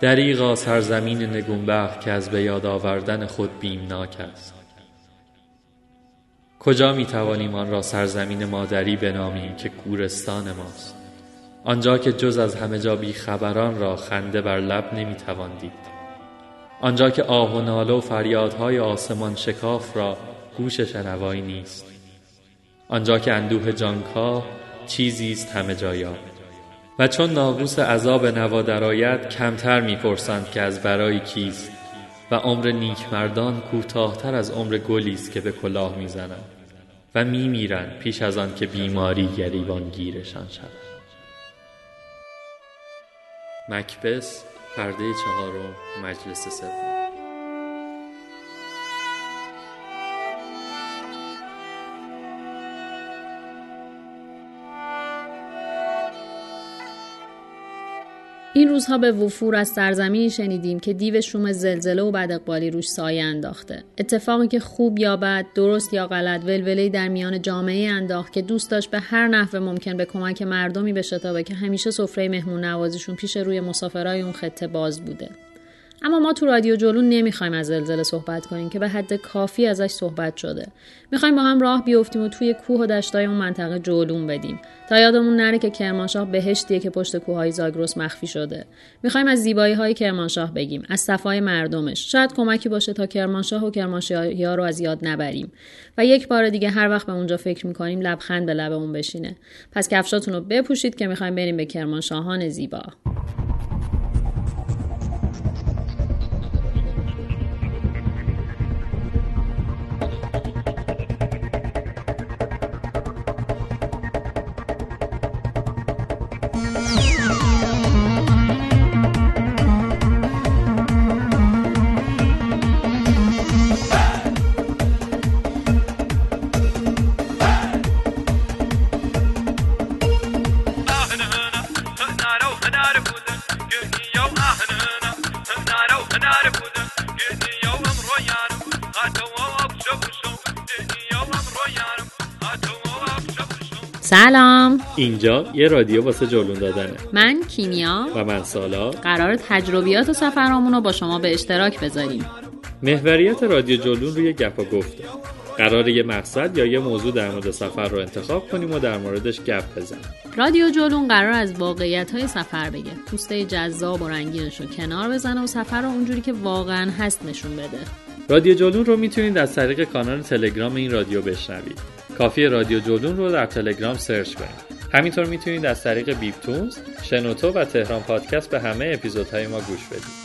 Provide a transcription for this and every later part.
دریغا سرزمین نگونبخت که از به یاد آوردن خود بیمناک است. کجا می توانیم آن را سرزمین مادری بنامیم که گورستان ماست؟ آنجا که جز از همه جا بیخبران را خنده بر لب نمی توان دید. آنجا که آه و ناله و فریادهای آسمان شکاف را گوش شنوایی نیست. آنجا که اندوه جانکاه چیزی است همه جایا و چون ناقوس عذاب نوا درآید کمتر می‌پرسند که از برای کیست و عمر نیکمردان کوتاهتر از عمر گلی است که به کلاه می‌زنند و میمیرند پیش از آن که بیماری گریبان گیرشان شود. مکبس پرده چهارم مجلس سوم. این روزها به وفور از سرزمینی شنیدیم که دیو شوم زلزله و بد اقبالی روش سایه انداخته. اتفاقی که خوب یا بد درست یا غلط ولوله در میان جامعه انداخت که دوست داشت به هر نحو ممکن به کمک مردمی بشتابه که همیشه سفره مهمون نوازیشون پیش روی مسافرای اون خطه باز بوده. اما ما تو رادیو جلون نمی‌خوایم از زلزله صحبت کنیم که به حد کافی ازش صحبت شده. می‌خوایم با هم راه بیفتیم و توی کوه و دشتای اون منطقه جلون بدیم. تا یادمون نره که کرمانشاه بهشتیه که پشت کوههای زاگرس مخفی شده. می‌خوایم از زیبایی های کرمانشاه بگیم از صفای مردمش. شاید کمکی باشه تا کرمانشاه و کرمانشاهی ها رو از یاد نبریم. و یک بار دیگه هر وقت به اونجا فکر می‌کنیم لبخند به لبمون بشینه. پس کفشاتون رو بپوشید که می‌خوایم بریم به کرمانشاهان زیبا. اینجا یه رادیو واسه جلون دادنه. من کیمیا و من سالا. قرار تجربیات و سفرامون رو با شما به اشتراک بذاریم. محوریت رادیو جلون روی گپ و گفته قرار یه مقصد یا یه موضوع در مورد سفر رو انتخاب کنیم و در موردش گپ بزنیم. رادیو جلون قرار از واقعیت های سفر بگه. پوسته جذاب و رنگینش رو کنار بزنه و سفر رو اونجوری که واقعا هست نشون بده. رادیو جلون رو می‌تونید از طریق کانال تلگرام این رادیو بشنوید. کافی رادیو جلون رو در تلگرام سرچ کنید. همینطور می‌تونید از طریق بیپتونز، شنوتو و تهران پادکست به همه اپیزودهای ما گوش بدید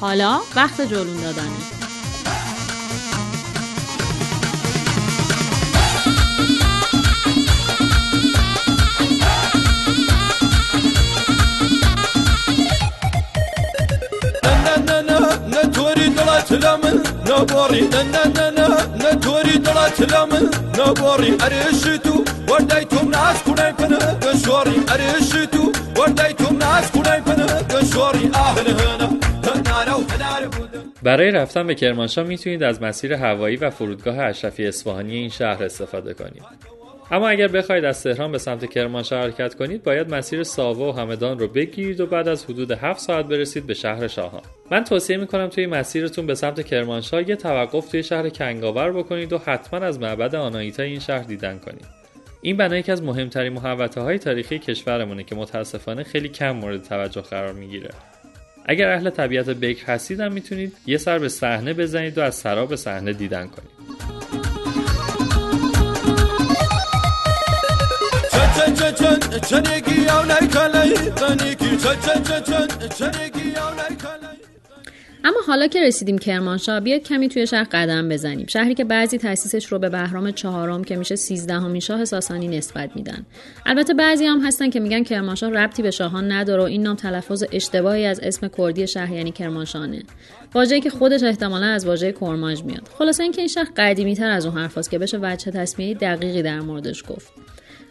حالا وقت جلون دادنه تلامن نبوري ننننا نتوري دلا تلامن نبوري أريشتو وردايتم ناس كوناي بنا قشوري أريشتو وردايتم ناس كوناي بنا قشوري أهل هنا برای رفتن به کرمانشاه می‌تونید از مسیر هوایی و فرودگاه اشرفی اصفهانی این شهر استفاده کنید. اما اگر بخواید از تهران به سمت کرمانشاه حرکت کنید باید مسیر ساوا و همدان رو بگیرید و بعد از حدود 7 ساعت برسید به شهر شاهان. من توصیه می‌کنم توی مسیرتون به سمت کرمانشاه یه توقف توی شهر کنگاور بکنید و حتما از معبد آنایتا این شهر دیدن کنید. این بنا یکی از مهمترین محوطه های تاریخی کشورمونه که متاسفانه خیلی کم مورد توجه قرار می‌گیره. اگر اهل طبیعت بکر هستید هم می‌تونید یه سر به صحنه بزنید و از سراب صحنه دیدن کنید. اما حالا که رسیدیم کرمانشاه بیاید کمی توی شهر قدم بزنیم. شهری که بعضی تاسیسش رو به بهرام چهارم که میشه سیزدهمین شاه ساسانی نسبت میدن. البته بعضی هم هستن که میگن کرمانشاه ربطی به شاهان نداره و این نام تلفظ اشتباهی از اسم کردی شهر یعنی کرمانشانه واژه‌ای که خودش احتمالا از واژه کرماج میاد. خلاصه اینکه این شهر قدیمی تر از اون حرفاست که بشه وجه تصمیه دقیقی در موردش گفت.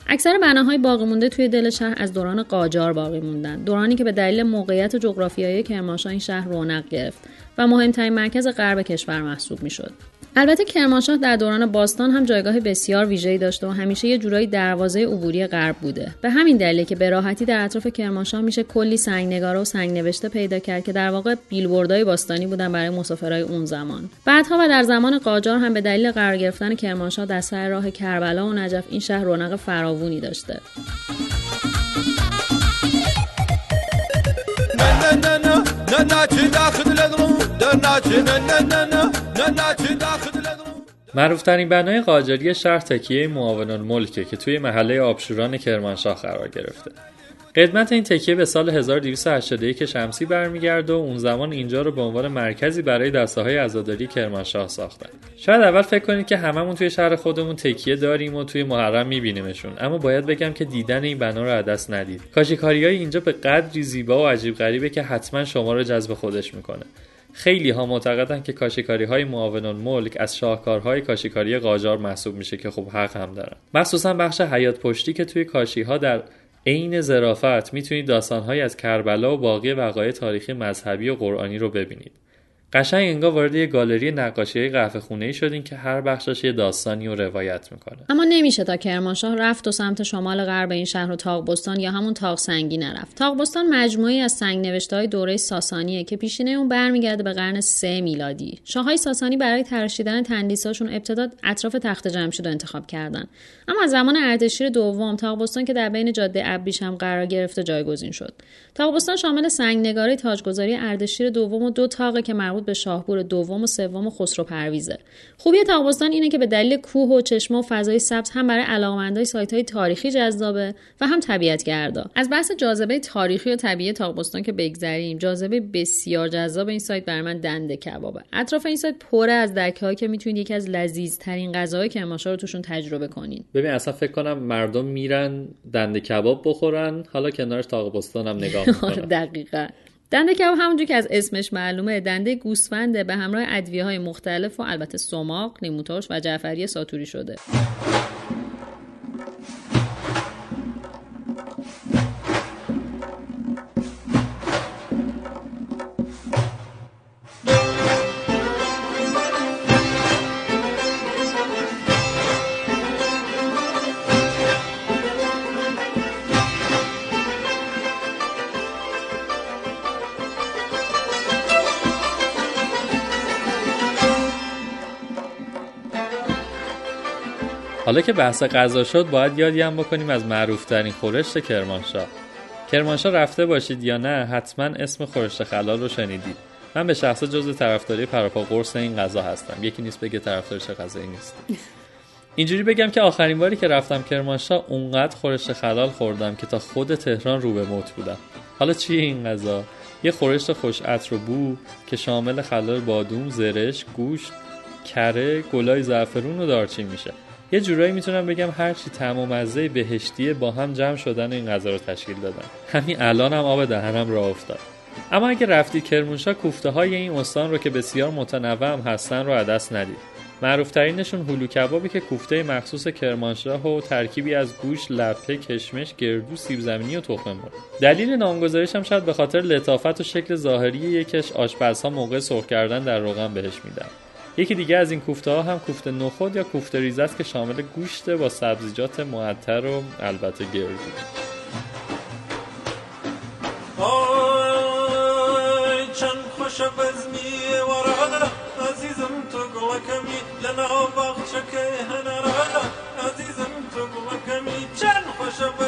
اکثر بناهای باقی مونده توی دل شهر از دوران قاجار باقی موندن. دورانی که به دلیل موقعیت جغرافیایی کرمانشاه این شهر رونق گرفت و مهمترین مرکز غرب کشور محسوب می‌شد. البته کرمانشاه در دوران باستان هم جایگاه بسیار ویژه‌ای داشته و همیشه یه جورایی دروازه عبوری غرب بوده. به همین دلیله که به راحتی در اطراف کرمانشاه میشه کلی سنگنگاره و سنگ نوشته پیدا کرد که در واقع بیلبوردهای باستانی بودن برای مسافرهای اون زمان. بعدها و در زمان قاجار هم به دلیل قرار گرفتن کرمانشاه در سر راه کربلا و نجف این شهر رونق فراوونی داشته. معروفترین بنای قاجاری شهر تکیه معاون الملکه که توی محله آبشوران کرمانشاه قرار گرفته. قدمت این تکیه به سال 1281 شمسی برمیگرده و اون زمان اینجا رو به عنوان مرکزی برای دسته های عزاداری کرمانشاه ساختن. شاید اول فکر کنید که هممون توی شهر خودمون تکیه داریم و توی محرم میبینیمشون اما باید بگم که دیدن این بنا رو دست ندید. کاشیکاری های اینجا به قدری زیبا و عجیب غریبه که حتما شما رو جذب خودش می‌کنه. خیلی ها معتقدن که کاشیکاری های معاون الملک از شاهکارهای کاشیکاری قاجار محسوب میشه که خب حق هم دارن مخصوصا بخش حیات پشتی که توی کاشی ها در عین ظرافت می‌تونید داستانهایی از کربلا و باقی وقایع تاریخی مذهبی و قرآنی رو ببینید. قشنگ انگار وارد یه گالری نقاشی قهوه خونه ای شدین که هر بخشش یه داستانی و روایت می‌کنه. اما نمیشه تا کرمانشاه رفت و سمت شمال غرب این شهر و تاقبستان یا همون تاق سنگی نرفت. تاقبستان مجموعی از سنگ نوشته های دوره ساسانیه که پیشینه اون برمیگرده به قرن سه میلادی. شاههای ساسانی برای ترشیدن تندیساشون ابتدا اطراف تخت جمشید رو انتخاب کردن. اما از زمان اردشیر دوم تاقبستان که در بین جاده ابریشم قرار گرفته جایگزین شد. تاقبستان شامل سنگ نگاری تاجگذاری اردشیر دوم و دو تاقه که مربوط به شاهپور دوم و سوم خسرو پرویزه. خوبی تاقبستان اینه که به دلیل کوه و چشمه و فضای سبز هم برای علاقمندای سایت های تاریخی جذابه و هم طبیعت گردا از بحث جاذبه تاریخی و طبیعی تاقبستان که بگذریم جاذبه بسیار جذاب این سایت برای من دنده کبابه. اطراف این سایت پره از دکه که می‌تونید یکی از لذیذترین غذاهای کرمانشاه رو توشون تجربه کنین. ببین اصلا فکر کنم مردم میرن دنده کباب بخورن حالا کنارش تاقبستان هم نگاه دقیقا. دنده کباب همونجور که از اسمش معلومه دنده گوسفنده به همراه ادویه های مختلف و البته سماق، نیموتاش و جعفری ساتوری شده. حالا که بحث غذا شد باید یادی هم بکنیم از معروفترین خورشت کرمانشاه. کرمانشاه رفته باشید یا نه حتما اسم خورشت خلال رو شنیدید. من به شخص جزو طرفداری پراپا قرص این غذا هستم. یکی نیست بگه طرفدار چه غذایی نیست. اینجوری بگم که آخرین باری که رفتم کرمانشاه اونقدر خورشت خلال خوردم که تا خود تهران رو به موت بودم. حالا چیه این غذا؟ یه خورشت خوش عطر و بو که شامل خلال بادوم زرش گوشت کره گلای زعفرون و دارچین میشه. یه جورایی می‌تونم بگم هرچی طعم و مزه بهشتی با هم جمع شدن این غذا رو تشکیل دادن همین الان هم آب دهنم راه افتاد اما اگه رفتید کرمانشاه کوفته های این استان رو که بسیار متنوع هم هستن رو عدس ندید معروفترینشون هلو کبابی که کوفته مخصوص کرمانشاه و ترکیبی از گوش، لپه، کشمش، گردو، سیب زمینی و تخم مرغ. دلیل نامگذاریش هم شاید به خاطر لطافت و شکل ظاهری یکش آشپزها موقع سرخ کردن در روغن بهش میدن. یکی دیگه از این کوفته ها هم کوفته نخود یا کوفته ریز است که شامل گوشت با سبزیجات معطر و البته گردو. ورا عزیزم تو گلکمی لنا عزیزم تو خوش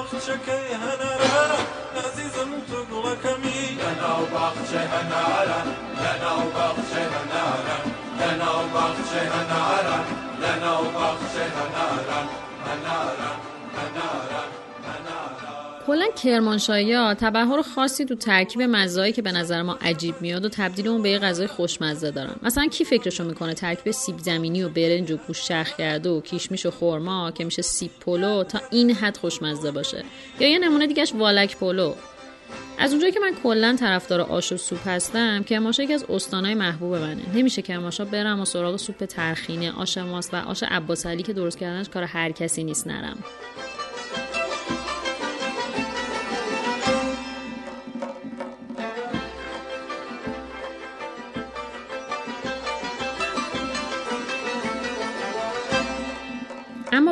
باخچه که هنره نزیزم تو گلکمی لناو کلا کرمانشاهی ها تبهر خاصی تو ترکیب مزهایی که به نظر ما عجیب میاد و تبدیل اون به یه غذای خوشمزه دارن. مثلا کی فکرشو می‌کنه؟ ترکیب سیب زمینی و برنج و گوش شخ کرده و کیشمیش و خورما که میشه سیب پلو تا این حد خوشمزه باشه. یا یه نمونه دیگهش والک پلو. از اونجایی که من کلا طرفدار آش و سوپ هستم کرماشا یکی از استانهای محبوب منه. نمیشه کرماشا برم و سراغ سوپ ترخینه آش ماست و آش عباسعلی که درست کردنش کار هر کسی نیست نرم.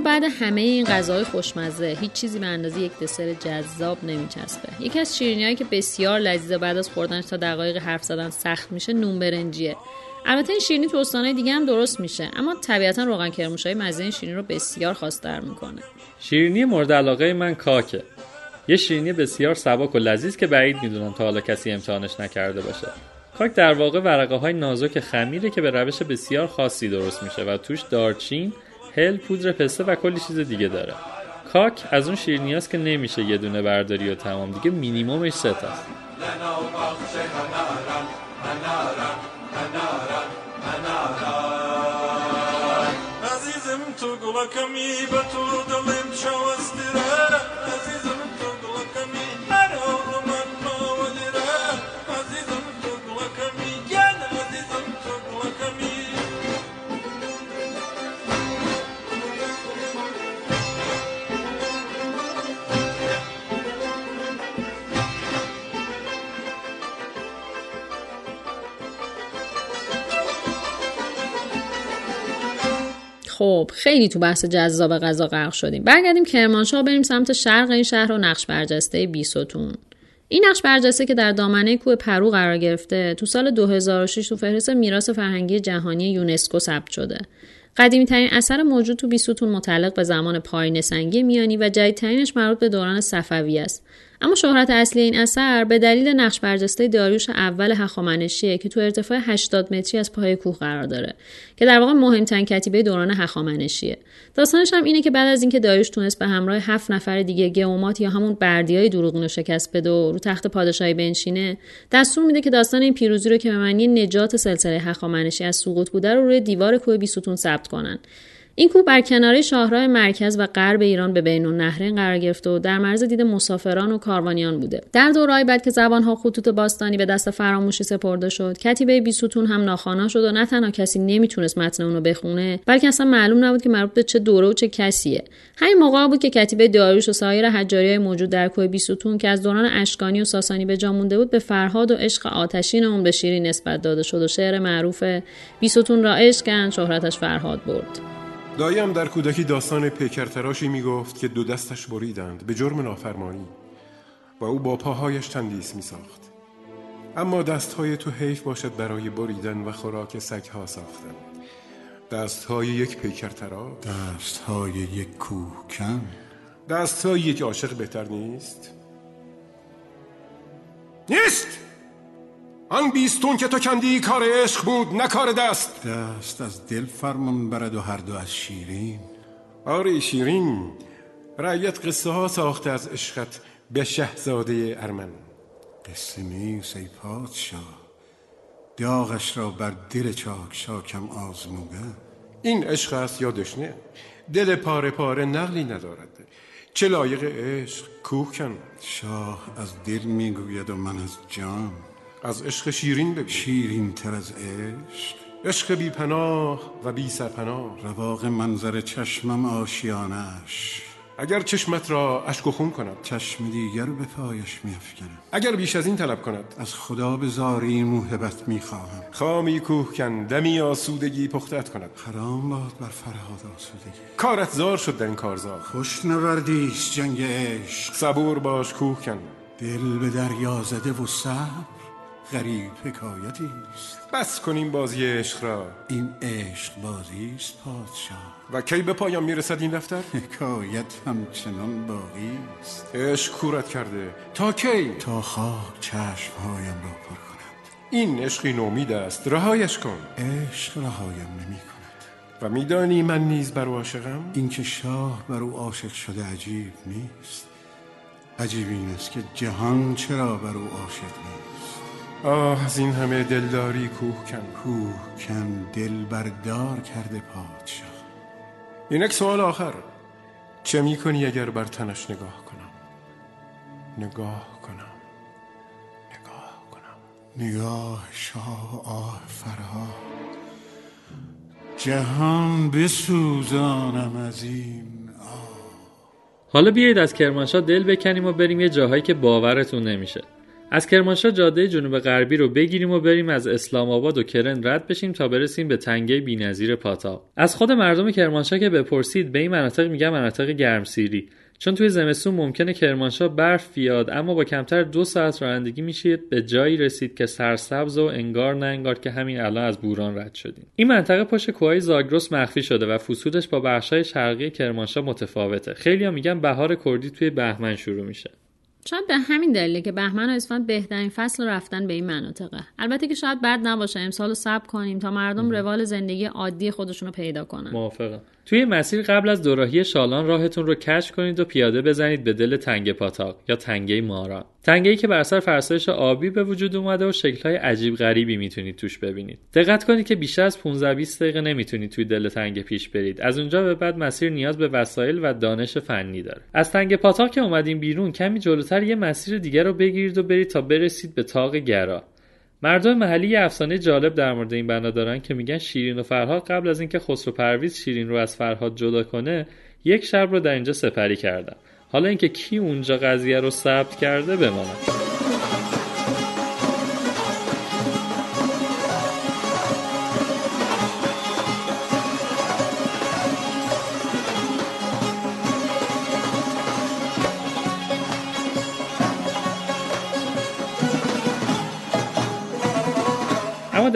بعد همه این غذای خوشمزه هیچ چیزی به اندازه یک دسر جذاب نمیچسبه. یکی از شیرینیهایی که بسیار لذیذه بعد از خوردنش تا دقایق حرف زدن سخت میشه نون برنجیه. البته این شیرینی تو استانهای دیگه هم درست میشه اما طبیعتا روغن کرموشای مزه این شیرینی رو بسیار خواستر می‌کنه. شیرینی مورد علاقه من کاکه. یه شیرینی بسیار سبک و لذیذ که بعید می‌دونم تا حالا کسی امتحانش نکرده باشه. کاک در واقع ورقه های نازک خمیره که به روش بسیار خاصی درست میشه و توش دارچین، هل، پودر پسته و کلی چیز دیگه داره. کاک از اون شیرینی هست که نمیشه یه دونه برداری و تمام. دیگه مینیمومش سه تاست خب خیلی تو بحث جذاب غذا غرق شدیم. برگردیم کرمانشاه بریم سمت شرق این شهر و نقش برجسته بیستون. این نقش برجسته که در دامنه کوه پرو قرار گرفته تو سال 2006 تو فهرست میراث فرهنگی جهانی یونسکو ثبت شده. قدیمی ترین اثر موجود تو بیستون متعلق به زمان پایین سنگی میانی و جدیدترینش مربوط به دوران صفوی است. اما شهرت اصلی این اثر به دلیل نقش برجسته داریوش اول هخامنشیه که تو ارتفاع 80 متری از پای کوه قرار داره که در واقع مهمترین کتیبه دوران هخامنشیه. داستانش هم اینه که بعد از اینکه داریوش تونست به همراه هفت نفر دیگه گئومات یا همون بردیای دروغین رو شکست بده و رو تخت پادشاهی بنشینه دستور میده که داستان این پیروزی رو که به معنی نجات سلسله هخامنشی از سقوط بوده رو روی دیوار کوه بیستون ثبت کنن. این کوه بر کناره شاهراه مرکز و غرب ایران به بین النهرین قرار گرفته و در معرض دید مسافران و کاروانیان بوده. در دورهای بعد که زبانها خطوط باستانی به دست فراموشی سپرده شد کتیبه بیستون هم ناخوانا شد و نه تنها کسی نمی‌تونست متن اونو بخونه بلکه اصلا معلوم نبود که مربوط به چه دوره و چه کسیه. همین موقع بود که کتیبه داریوش و سایر حجاریای موجود در کوه بیستون که از دوران اشکانی و ساسانی به جا مونده بود به فرهاد و عشق آتشین اون به شیری نسبت داده شد و شعر معروف بیستون را عشق شهرتش فرهاد برد. دایم در کودکی داستان پیکرتراشی می گفت که دو دستش بریدند به جرم نافرمانی. و او با پاهایش تندیس می ساخت اما دستهای تو حیف باشد برای بریدن و خوراک سگها ساختن. دستهای یک پیکرترا دستهای یک کوکن دستهای یک عاشق بهتر نیست. نیست! آن بیستون که تو کندی کار عشق بود نه کار دست. دست از دل فرمان برد و هر دو از شیرین. آره شیرین رعیت قصه ها ساخته از عشقت به شهزاده ارمن. قصه نیست ای پادشاه. داغش را بر دل چاک شاکم آزموده. این عشق است یا دشنه؟ دل پاره پاره نقلی ندارد. چه لایق عشق کوه کن شاه از دل می‌گوید و من از جان. از عشق شیرین بگو. شیرین تر از عشق؟ عشق بی پناه و بی سرپناه. رواق منظر چشمم آشیانش اگر چشمت را اشک و خون کند. چشم دیگر به پایش میافکنم اگر بیش از این طلب کند. از خدا به زاری موهبت می‌خواهم. خامی کوه کن دمی آسودگی پختت کند. حرام باد بر فرهاد آسودگی. کارت زار شد در این کارزار خوش نوردیست جنگ عشق. صبور باش کوه کن. دل به دریا زده و صبر. غریب حکایتی است. بس کنیم بازی عشق را. این عشق بازی است پادشاه. و کی به پایان می‌رسد این دفتر؟ حکایت همچنان باقی است. عشق کورت کرده. تا کی؟ تا خاک چشمهایم را پر کند. این عشقی نومید است. رهایش کن. عشق رهایم نمی کند. و میدانی من نیز بر عاشقم؟ اینکه شاه بر او عاشق شده عجیب نیست. عجیب این است که جهان چرا بر او عاشق نیست. آه از این همه دلداری کوه کن. کوه کن دل بردار کرده پادشاه. اینک سوال آخر. چه می کنی اگر بر تنش نگاه کنم؟ نگاه کنم. نگاه کنم. نگاه شاه آه فرهاد جهان بسوزانم از این حالا بیایید از کرمانشاه دل بکنیم و بریم یه جاهایی که باورتون نمیشه. از کرمانشاه جاده جنوب غربی رو بگیریم و بریم از اسلام آباد و کرن رد بشیم تا برسیم به تنگه بینظیر پاتاق از خود مردم کرمانشاه که بپرسید به این مناطق میگن مناطق گرمسیری. چون توی زمستون ممکنه کرمانشاه برف بیاد اما با کمتر دو ساعت رانندگی میشه به جایی رسید که سرسبز و انگار نه انگار که همین الان از بوران رد شدیم. این منطقه پشت کوههای زاگرس مخفی شده و فسودش با بخشهای شرقی کرمانشاه متفاوته. خیلی میگن بهار کردی توی بهمن شروع میشه. شاید به همین دلیله که بهمن و اسفند بهترین فصل رفتن به این مناطقه. البته که شاید بد نباشه امسال رو صبر کنیم تا مردم روال زندگی عادی خودشون رو پیدا کنن. موافقم. توی مسیر قبل از دوراهی شالان راهتون رو کش کنید و پیاده بزنید به دل تنگه پاتاق یا تنگه ماران. تنگه ای که بر اثر فرسایش آبی به وجود اومده و شکلهای عجیب غریبی می‌تونید توش ببینید. دقت کنید که بیشتر از 15 20 دقیقه نمی‌تونید توی دل تنگه پیش برید. از اونجا به بعد مسیر نیاز به وسایل و دانش فنی داره. از تنگه پاتاق که اومدیم بیرون کمی جلوتر یه مسیر دیگر رو بگیرید و برید تا برسید به تاق گرا. مردم محلی یه افسانه جالب در مورد این بنا دارن که میگن شیرین و فرهاد قبل از اینکه خسرو پرویز شیرین رو از فرهاد جدا کنه یک شب رو در اینجا سپری کردن. حالا اینکه کی اونجا قضیه رو ثبت کرده بماند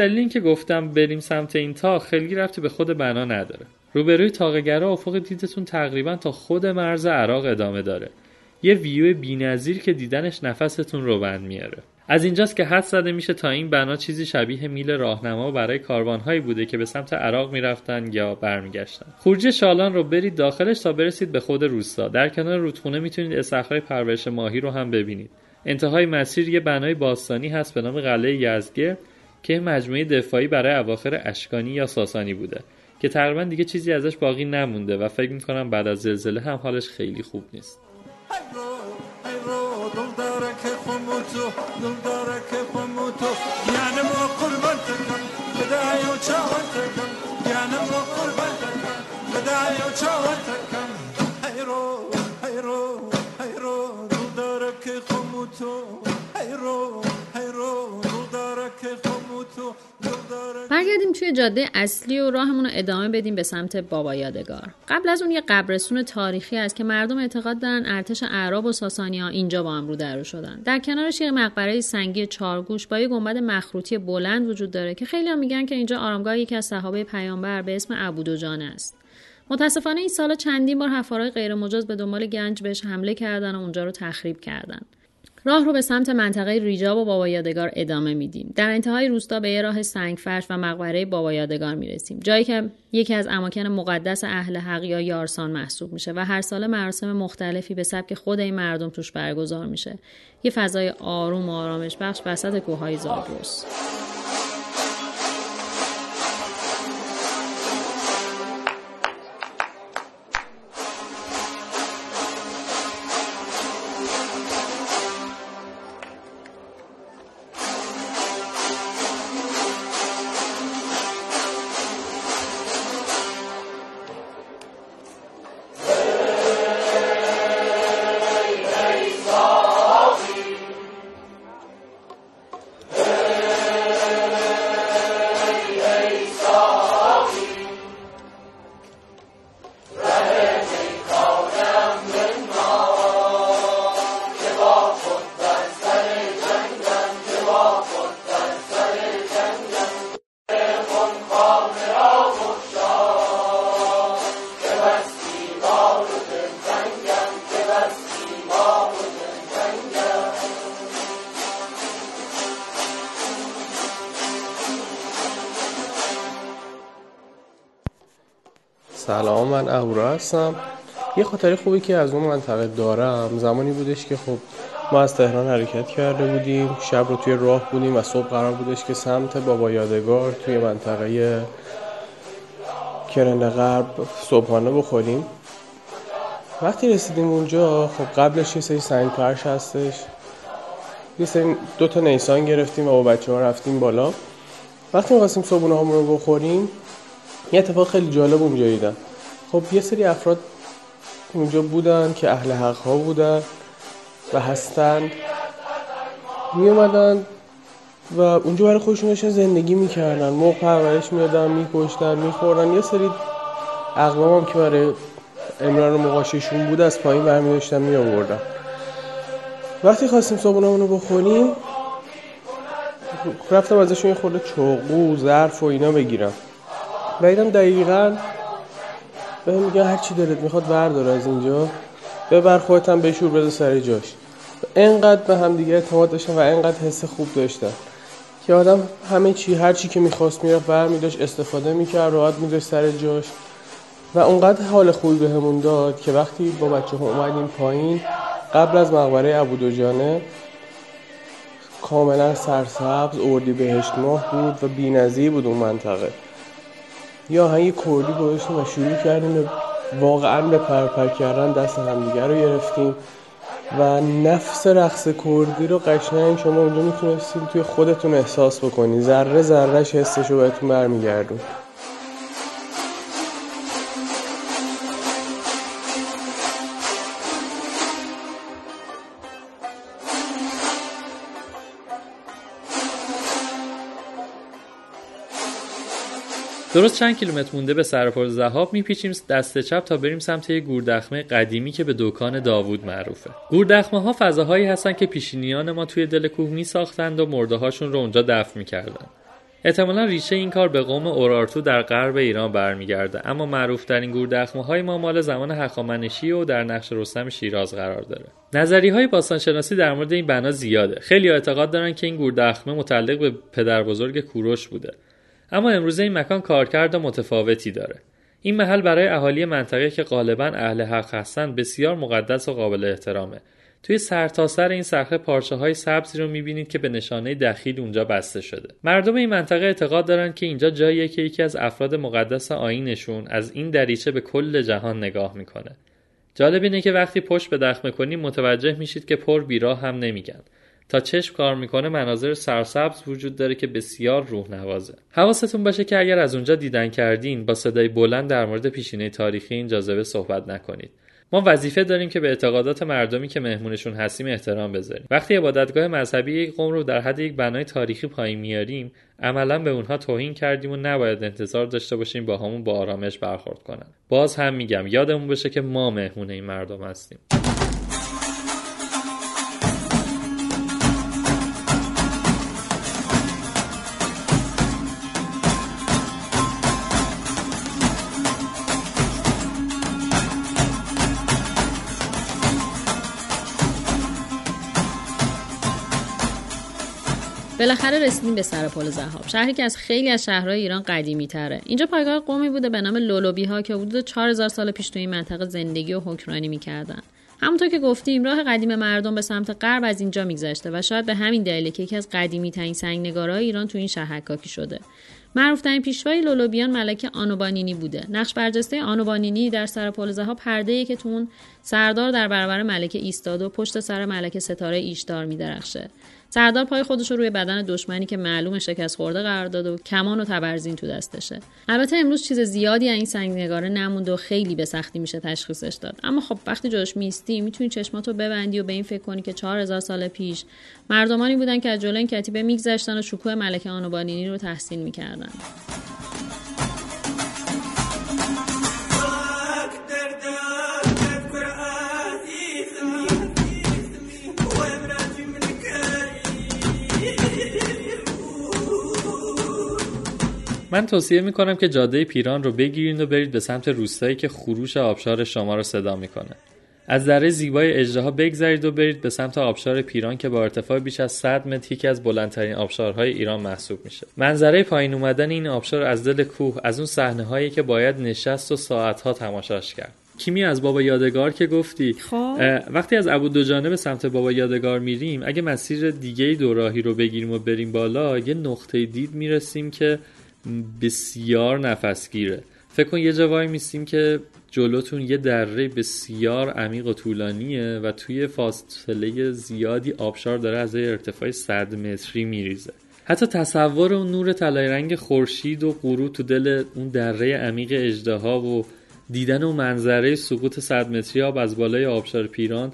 دلیل اینکه گفتم بریم سمت این تاق خیلی رفتی به خود بنا نداره. روبروی تاقگرا افق دیدتون تقریبا تا خود مرز عراق ادامه داره. یه ویو بینظیر که دیدنش نفستون رو بند میاره. از اینجاست که حد زده میشه تا این بنا چیزی شبیه میل راهنما برای کاروانهایی بوده که به سمت عراق می‌رفتن یا برمیگشتن. خروجی شالان رو برید داخلش تا برسید به خود روستا. در کنار رودخونه می‌تونید استخرهای پرورش ماهی رو هم ببینید. انتهای مسیر یه بنای باستانی هست به نام قلعه یزگرد که مجموعه دفاعی برای اواخر اشکانی یا ساسانی بوده که تقریبا دیگه چیزی ازش باقی نمونده و فکر می‌کنم بعد از زلزله هم حالش خیلی خوب نیست برگردیم توی جاده اصلی و راهمون رو ادامه بدیم به سمت بابا یادگار. قبل از اون یه قبرستون تاریخی است که مردم اعتقاد دارن ارتش اعراب و ساسانی ها اینجا با هم رو درو شدن. در کنارش یه مقبره سنگی چارگوش با یه گنبد مخروطی بلند وجود داره که خیلی هم میگن که اینجا آرامگاه یکی از صحابه پیامبر به اسم ابودوجان است. متاسفانه این سالا چندین بار غیر غیرمجاز به دنبال گنج بهش حمله کردن و اونجا رو تخریب کردن. راه رو به سمت منطقه ریجاب و بابا یادگار ادامه میدیم. در انتهای روستا به یه راه سنگفرش و مقبره بابا یادگار می‌رسیم. جایی که یکی از اماکن مقدس اهل حق یا یارسان محسوب میشه و هر سال مراسم مختلفی به سبک خود این مردم توش برگزار میشه. یه فضای آروم و آرامش بخش وسط کوههای زاگرس. اهورا هستم. یه خاطره خوبی که از اون منطقه دارم زمانی بودش که خب ما از تهران حرکت کرده بودیم شب رو توی راه بودیم و صبح قرار بودش که سمت بابا یادگار توی منطقه کرن غرب صبحانه بخوریم. وقتی رسیدیم اونجا خب قبلش یه سری سنگ پرش هستش. یه سری دو تا نیسان گرفتیم و با بچه ها رفتیم بالا. وقتی می‌خواستیم همون رو بخوریم یه اتفاق خیلی جالب اونجا دیدم. خب یه سری افراد اونجا بودن که اهل حق ها بودن و هستند می اومدن و اونجا برای خودشون داشتن زندگی می‌کردن. موق پرورش می‌دادن میکشتن میخوردن. یه سری اقوام هم که برای امران مقاششون بود از پایین برمی داشتن می آوردن وقتی خواستیم صابونمون رو بخوریم رفتم ازشون یه خورده چوقو ظرف و اینا بگیرم. و اینم دقیقا به میگن هر چی دلت می‌خواد بردار از اینجا. ببر خودت هم بشور بده سر جاش. انقدر به هم دیگه اعتماد داشتن و انقدر حس خوب داشتن که آدم همه چی هر چی که می‌خواست می‌رفت بر میداشت استفاده می‌کرد راحت میداشت سر جاش. و اونقدر حال خوبی بهمون داد که وقتی با بچه ها اومدیم پایین قبل از مقبره ابو جانه کاملا سرسبز اردی بهشت ماه بود و بی‌نظیر بود اون منطقه. یا آهنگ کردی گذاشتیم و شروع کردیم واقعا به پرپر کردن دست همدیگه رو گرفتیم و نفس رقص کردی رو قشنگ شما اونجا می‌تونستید توی خودتون احساس بکنی. ذره ذرهش حسش رو بهتون برمیگردون. درست چند کیلومتر مونده به سرپل زهاب میپیچیم دست چپ تا بریم سمت یه گوردخمه قدیمی که به دکان داوود معروفه. گوردخمه ها فضاهایی هستن که پیشینیان ما توی دل کوه میساختند و مرده هاشون رو اونجا دفن می‌کردن. احتمالا ریشه این کار به قوم اورارتو در غرب ایران برمیگرده اما معروف ترین گوردخمه های ما مال زمان هخامنشی و در نقش رستم شیراز قرار داره. نظری های باستانشناسی در مورد این بنا زیاده. خیلی اعتقاد دارن که این گوردخمه متعلق به پدر بزرگ کوروش بوده. اما امروزه این مکان کارکرد متفاوتی داره. این محل برای اهالی منطقه که غالبا اهل حق هستند بسیار مقدس و قابل احترامه. توی سرتاسر سر این صخره پارچه های سبزی رو می‌بینید که به نشانه دخیل اونجا بسته شده. مردم این منطقه اعتقاد دارن که اینجا جاییه که یکی از افراد مقدس آینشون از این دریچه به کل جهان نگاه می‌کنه. جالب اینه که وقتی پشت به دخمه کنیم متوجه میشید که پر بیراه هم نمیگن. تا چشم کار می‌کنه مناظر سرسبز وجود داره که بسیار روح نوازه. حواستون باشه که اگر از اونجا دیدن کردین با صدای بلند در مورد پیشینه تاریخی این جاذبه صحبت نکنید. ما وظیفه داریم که به اعتقادات مردمی که مهمونشون هستیم احترام بذاریم. وقتی عبادتگاه مذهبی یک قوم رو در حد یک بنای تاریخی پایین میاریم عملا به اونها توهین کردیم و نباید انتظار داشته باشیم با همون با آرامش برخورد کنن. باز هم میگم یادمون باشه که ما مهمون این مردم هستیم. بالاخره رسیدیم به سر پل زهاب. شهری که از خیلی از شهرهای ایران قدیمی تره اینجا پایگاه قومی بوده به نام لولوبی ها که حدود 4000 سال پیش توی این منطقه زندگی و حکمرانی می‌کردن. همونطور که گفتیم راه قدیم مردم به سمت غرب از اینجا میگذشته و شاید به همین دلیل که یکی از قدیمی ترین سنگنگارهای ایران تو این شهر حکاکی شده. معروفترین پیشوای لولوبیان ملکه آنوبانینی بوده. نقش برجسته آنوبانینی در سر پل زهاب پرده که تو سردار در برابر ملکه ایستاد و پشت سر ملکه ستاره ایشدار میدرخشه. سردار پای خودش رو روی بدن دشمنی که معلوم شکست خورده قرار داد و کمان و تبرزین تو دستشه. البته امروز چیز زیادی از این سنگ نگاره نموند و خیلی به سختی میشه تشخیصش داد. اما خب وقتی جاش میستی می‌تونی چشماتو ببندی و به این فکر کنی که 4000 سال پیش مردمانی بودن که از جلوی کتیبه میگذشتن و شکوه ملکه آنوبانینی رو تحسین می‌کردن. من توصیه می‌کنم که جاده پیران رو بگیرین و برید به سمت روستایی که خروش آبشار شما رو صدا می‌کنه از دره زیبای اجدها بگذرید و برید به سمت آبشار پیران که با ارتفاع بیش از 100 متر یکی از بلندترین آبشارهای ایران محسوب میشه. منظره پایین اومدن این آبشار از دل کوه از اون صحنه هایی که باید نشست و ساعتها تماشاش کرد. کیمی از بابا یادگار که گفتی خب. وقتی از ابو دوجانه به سمت بابا یادگار میریم اگه مسیر دیگه دوراهی رو بگیریم و بریم بالا یه نقطه دید می‌رسیم که بسیار نفسگیره. فکر کن یه جوایی میستیم که جلوتون یه دره بسیار عمیق و طولانیه و توی فاصله زیادی آبشار داره از ارتفاع 100 متری میریزه. حتی تصور اون نور طلای رنگ خورشید و غروب تو دل اون دره عمیق اجدها و دیدن و منظره سقوط 100 متری آب از بالای آبشار پیران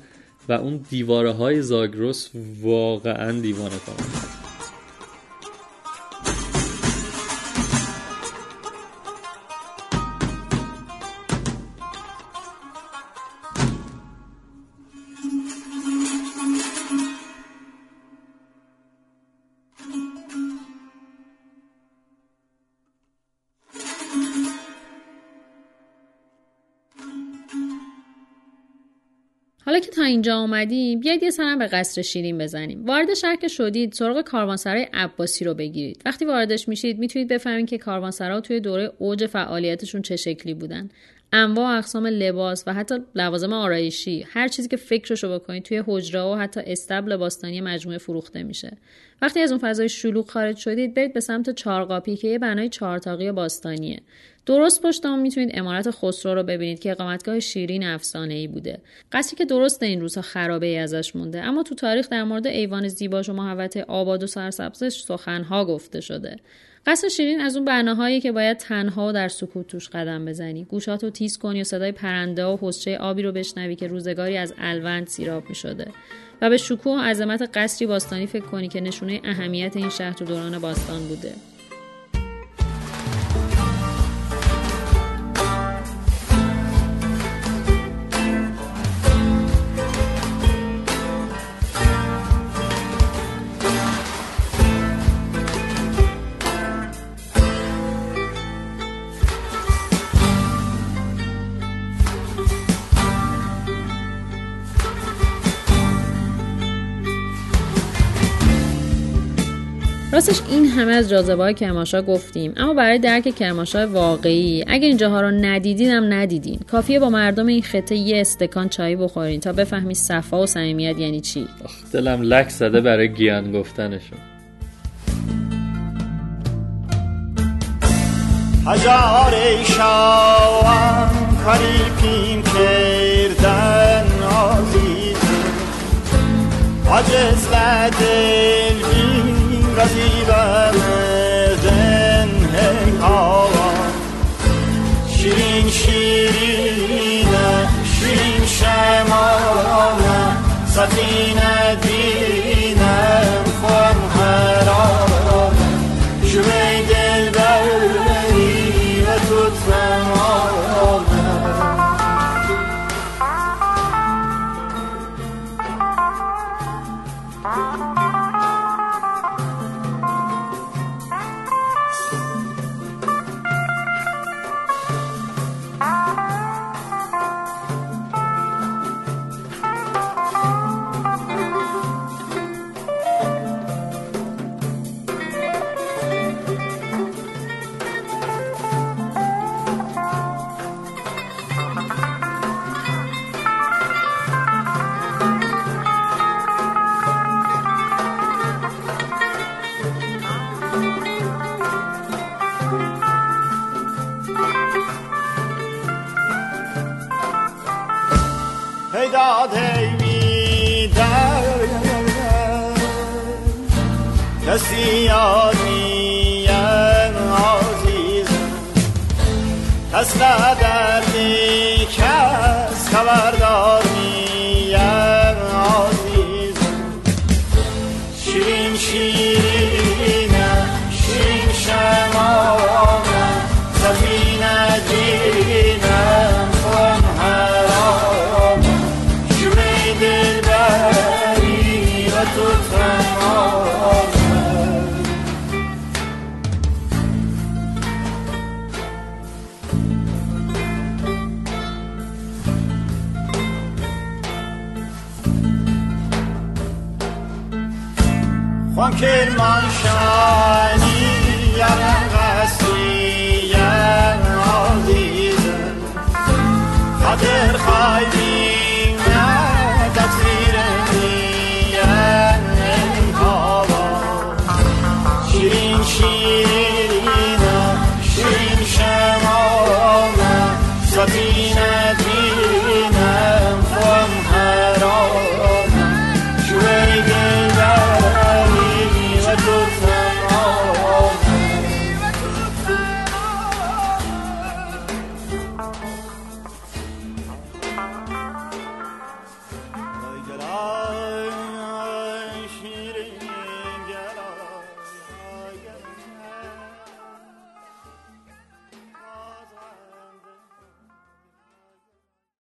و اون دیواره های زاگرس واقعا دیوانه کنند که تا اینجا آمدیم بیاید یه سرم به قصر شیرین بزنیم. وارد شهر که شدید سراغ کاروانسرای عباسی رو بگیرید. وقتی واردش میشید می‌تونید بفهمید که کاروانسرا توی دوره اوج فعالیتشون چه شکلی بودن. انواع اقسام لباس و حتی لوازم آرایشی هر چیزی که فکرشو بکنید توی حجره و حتی استبل باستانی مجموعه فروخته میشه. وقتی از اون فضای شلوغ خارج شدید برید به سمت چارقاپی که یه بنای چهارتاقی باستانیه. درست پشت اون می‌تونید امارت خسرو رو ببینید که اقامتگاه شیرین افسانه ای بوده. قصری که درست این روزها خرابه ای ازش مونده اما تو تاریخ در مورد ایوان زیباش و محوطه آباد و سرسبزش سخنها گفته شده. قصر شیرین از اون بناهایی که باید تنها در سکوت توش قدم بزنی. گوشاتو تیز کنی و صدای پرنده و حسچه آبی رو بشنوی که روزگاری از الوند سیراب می شده و به شکوه و عظمت قصری باستانی فکر کنی که نشونه اهمیت این شهر تو دوران باستان بوده. راستش این همه از جاذبه های کرماشا گفتیم. اما برای درک کرماشا واقعی اگر اینجاها رو ندیدین هم ندیدین. کافیه با مردم این خطه یه استکان چای بخورین تا بفهمی صفا و صمیمیت یعنی چی. دلم لک زده برای گیان گفتنشون هزار شاوان کریپیم کردن عزیز عجز لدل رزیبم زن هاوان شیرین کسی یاد میم عزیز کس خوان کرمان شانی یرم قصری یم عزیزم خاطر